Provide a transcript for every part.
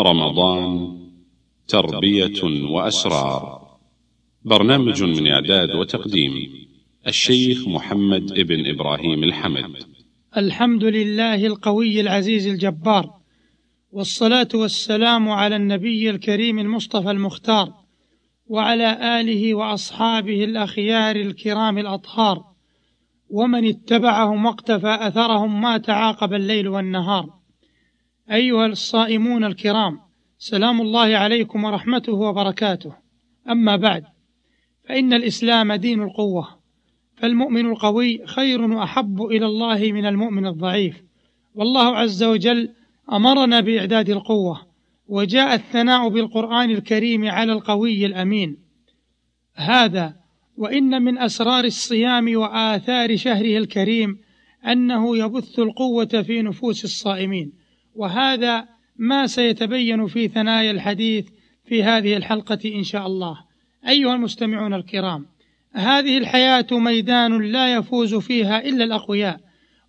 رمضان تربية وأسرار. برنامج من إعداد وتقديم الشيخ محمد ابن إبراهيم الحمد. الحمد لله القوي العزيز الجبار والصلاة والسلام على النبي الكريم المصطفى المختار وعلى آله وأصحابه الأخيار الكرام الأطهار ومن اتبعهم واقتفى أثرهم ما تعاقب الليل والنهار. أيها الصائمون الكرام سلام الله عليكم ورحمته وبركاته. أما بعد فإن الإسلام دين القوة فالمؤمن القوي خير وأحب إلى الله من المؤمن الضعيف. والله عز وجل أمرنا بإعداد القوة وجاء الثناء بالقرآن الكريم على القوي الأمين. هذا وإن من أسرار الصيام وآثار شهره الكريم أنه يبث القوة في نفوس الصائمين. وهذا ما سيتبين في ثنايا الحديث في هذه الحلقة إن شاء الله. أيها المستمعون الكرام هذه الحياة ميدان لا يفوز فيها إلا الأقوياء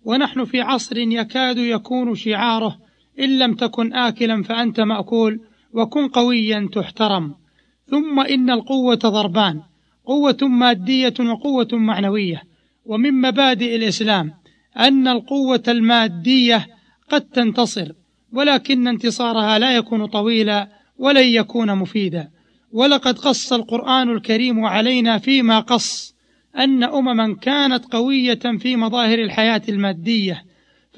ونحن في عصر يكاد يكون شعاره إن لم تكن آكلا فأنت مأكول وكن قويا تحترم. ثم إن القوة ضربان قوة مادية وقوة معنوية. ومن مبادئ الإسلام أن القوة المادية قد تنتصر ولكن انتصارها لا يكون طويلا ولن يكون مفيدا. ولقد قص القرآن الكريم علينا فيما قص أن أمما كانت قوية في مظاهر الحياة المادية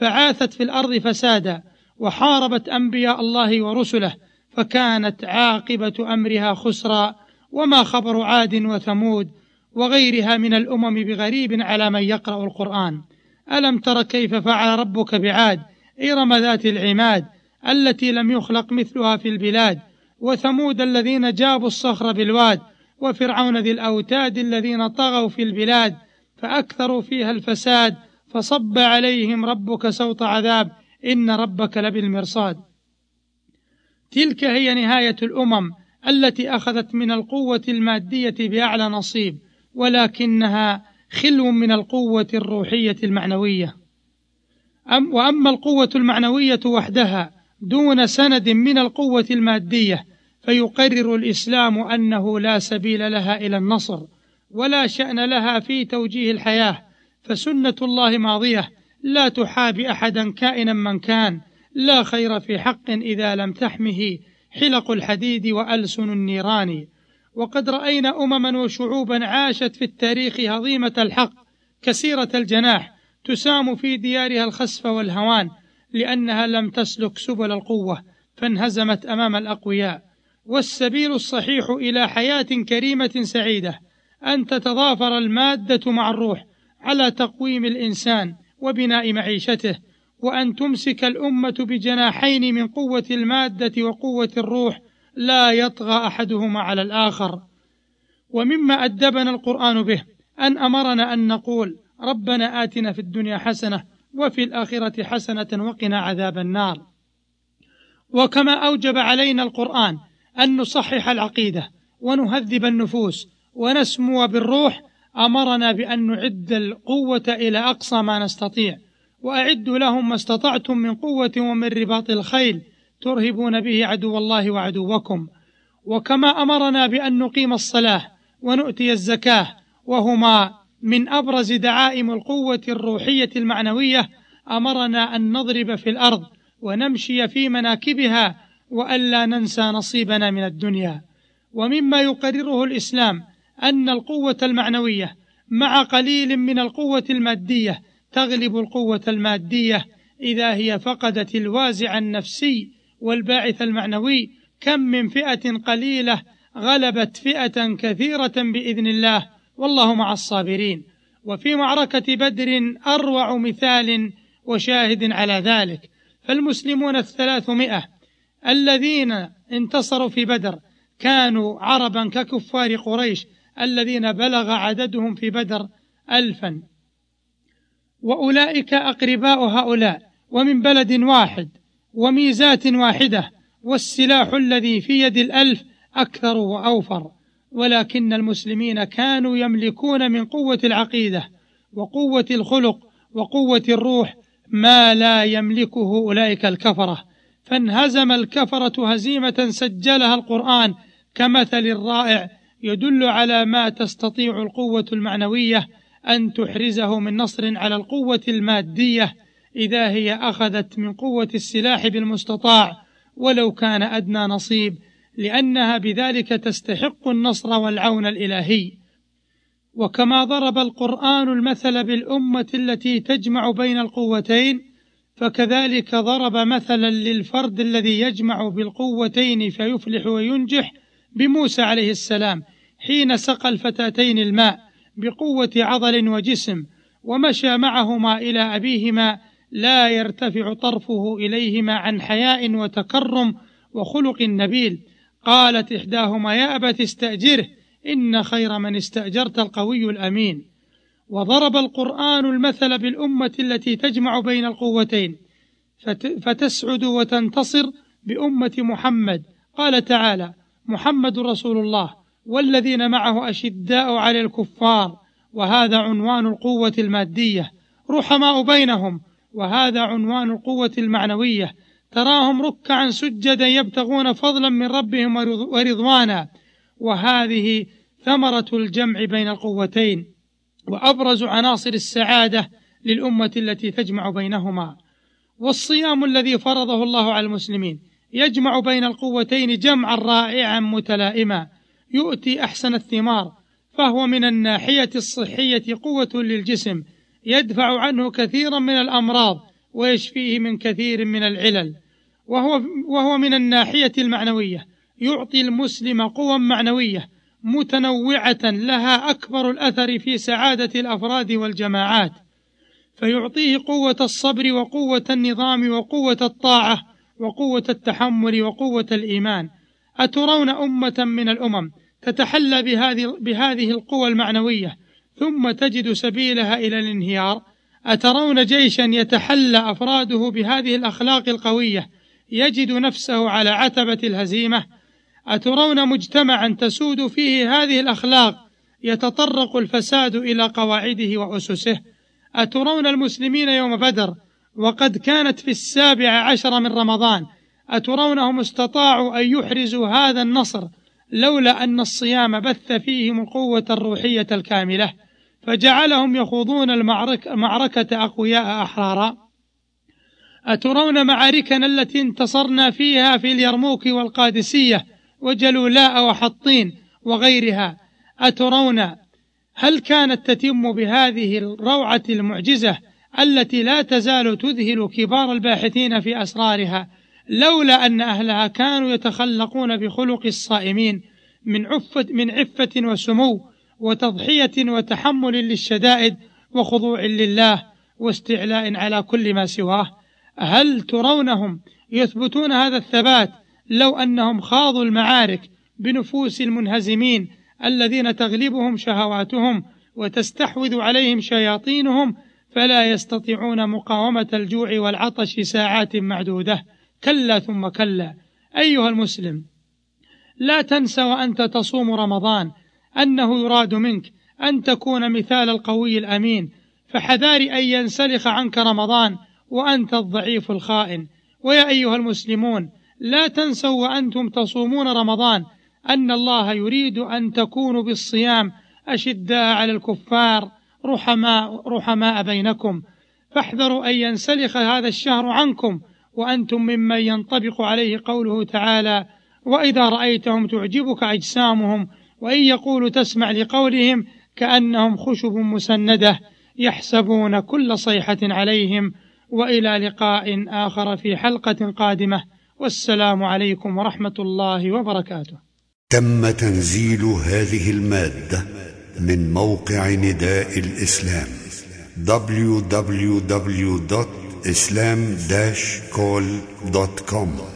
فعاثت في الأرض فسادا وحاربت أنبياء الله ورسله فكانت عاقبة أمرها خسرا وما خبر عاد وثمود وغيرها من الأمم بغريب على من يقرأ القرآن. ألم تر كيف فعل ربك بعاد؟ إرم ذات العماد التي لم يخلق مثلها في البلاد وثمود الذين جابوا الصخر بالواد وفرعون ذي الأوتاد الذين طغوا في البلاد فأكثروا فيها الفساد فصب عليهم ربك سوط عذاب إن ربك لبالمرصاد. تلك هي نهاية الأمم التي أخذت من القوة المادية بأعلى نصيب ولكنها خلو من القوة الروحية المعنوية. أم وأما القوة المعنوية وحدها دون سند من القوة المادية فيقرر الإسلام أنه لا سبيل لها إلى النصر ولا شأن لها في توجيه الحياة فسنة الله ماضية لا تحابي أحدا كائنا من كان لا خير في حق إذا لم تحمه حلق الحديد وألسن النيران. وقد رأينا أمما وشعوبا عاشت في التاريخ هضيمة الحق كسيرة الجناح تسام في ديارها الخسف والهوان لأنها لم تسلك سبل القوة فانهزمت أمام الأقوياء. والسبيل الصحيح إلى حياة كريمة سعيدة أن تتضافر المادة مع الروح على تقويم الإنسان وبناء معيشته وأن تمسك الأمة بجناحين من قوة المادة وقوة الروح لا يطغى أحدهما على الآخر. ومما أدبنا القرآن به أن أمرنا أن نقول ربنا آتنا في الدنيا حسنة وفي الآخرة حسنة وقنا عذاب النار. وكما أوجب علينا القرآن أن نصحح العقيدة ونهذب النفوس ونسمو بالروح أمرنا بأن نعد القوة إلى أقصى ما نستطيع وأعدوا لهم ما استطعتم من قوة ومن رباط الخيل ترهبون به عدو الله وعدوكم. وكما أمرنا بأن نقيم الصلاة ونؤتي الزكاة وهما من أبرز دعائم القوة الروحية المعنوية أمرنا أن نضرب في الأرض ونمشي في مناكبها وألا ننسى نصيبنا من الدنيا. ومما يقرره الإسلام أن القوة المعنوية مع قليل من القوة المادية تغلب القوة المادية إذا هي فقدت الوازع النفسي والباعث المعنوي. كم من فئة قليلة غلبت فئة كثيرة بإذن الله والله مع الصابرين. وفي معركة بدر أروع مثال وشاهد على ذلك. فالمسلمون الثلاثمائة الذين انتصروا في بدر كانوا عربا ككفار قريش الذين بلغ عددهم في بدر ألفا. وأولئك أقرباء هؤلاء ومن بلد واحد وميزات واحدة والسلاح الذي في يد الألف أكثر وأوفر. ولكن المسلمين كانوا يملكون من قوة العقيدة وقوة الخلق وقوة الروح ما لا يملكه أولئك الكفرة. فانهزم الكفرة هزيمة سجلها القرآن كمثل رائع يدل على ما تستطيع القوة المعنوية أن تحرزه من نصر على القوة المادية إذا هي أخذت من قوة السلاح بالمستطاع ولو كان أدنى نصيب. لأنها بذلك تستحق النصر والعون الإلهي. وكما ضرب القرآن المثل بالأمة التي تجمع بين القوتين فكذلك ضرب مثلا للفرد الذي يجمع بالقوتين فيفلح وينجح بموسى عليه السلام حين سقى الفتاتين الماء بقوة عضل وجسم ومشى معهما إلى أبيهما لا يرتفع طرفه إليهما عن حياء وتكرم وخلق نبيل. قالت إحداهما يا أبت استأجره إن خير من استأجرت القوي الأمين. وضرب القرآن المثل بالأمة التي تجمع بين القوتين فتسعد وتنتصر بأمة محمد. قال تعالى محمد رسول الله والذين معه أشداء على الكفار وهذا عنوان القوة المادية. رحماء بينهم وهذا عنوان القوة المعنوية. تراهم ركعا سجدا يبتغون فضلا من ربهم ورضوانا. وهذه ثمرة الجمع بين القوتين وأبرز عناصر السعادة للأمة التي تجمع بينهما. والصيام الذي فرضه الله على المسلمين يجمع بين القوتين جمعا رائعا متلائما يؤتي أحسن الثمار فهو من الناحية الصحية قوة للجسم يدفع عنه كثيرا من الأمراض ويشفيه من كثير من العلل. وهو, وهو من الناحية المعنوية. يعطي المسلم قوى معنوية متنوعة لها أكبر الأثر في سعادة الأفراد والجماعات. فيعطيه قوة الصبر وقوة النظام وقوة الطاعة وقوة التحمل وقوة الإيمان. أترون أمة من الأمم تتحلى بهذه, بهذه القوى المعنوية ثم تجد سبيلها إلى الانهيار. أترون جيشا يتحلى أفراده بهذه الأخلاق القوية يجد نفسه على عتبة الهزيمة؟ أترون مجتمعا تسود فيه هذه الأخلاق يتطرق الفساد إلى قواعده وأسسه؟ أترون المسلمين يوم بدر وقد كانت في السابع عشر من رمضان أترونهم استطاعوا أن يحرزوا هذا النصر لولا أن الصيام بث فيهم القوة الروحية الكاملة؟ فجعلهم يخوضون المعركة معركة أقوياء أحرارا. أترون معاركنا التي انتصرنا فيها في اليرموك والقادسية وجلولاء وحطين وغيرها. أترون هل كانت تتم بهذه الروعة المعجزة التي لا تزال تذهل كبار الباحثين في أسرارها لولا أن أهلها كانوا يتخلقون بخلق الصائمين من عفة من عفة وسمو وتضحية وتحمل للشدائد وخضوع لله واستعلاء على كل ما سواه. هل ترونهم يثبتون هذا الثبات لو أنهم خاضوا المعارك بنفوس المنهزمين الذين تغلبهم شهواتهم وتستحوذ عليهم شياطينهم فلا يستطيعون مقاومة الجوع والعطش ساعات معدودة؟ كلا ثم كلا. أيها المسلم لا تنس وأنت تصوم رمضان أنه يراد منك أن تكون مثال القوي الأمين فحذار أن ينسلخ عنك رمضان وأنت الضعيف الخائن. ويا أيها المسلمون لا تنسوا وأنتم تصومون رمضان أن الله يريد أن تكونوا بالصيام أشداء على الكفار رحماء رحماء بينكم. فاحذروا أن ينسلخ هذا الشهر عنكم وأنتم ممن ينطبق عليه قوله تعالى وإذا رأيتهم تعجبك أجسامهم وإن يقولوا تسمع لقولهم كأنهم خشب مسندة يحسبون كل صيحة عليهم وإلى لقاء آخر في حلقة قادمة والسلام عليكم ورحمة الله وبركاته. تم تنزيل هذه المادة من موقع نداء الإسلام www.islam-call.com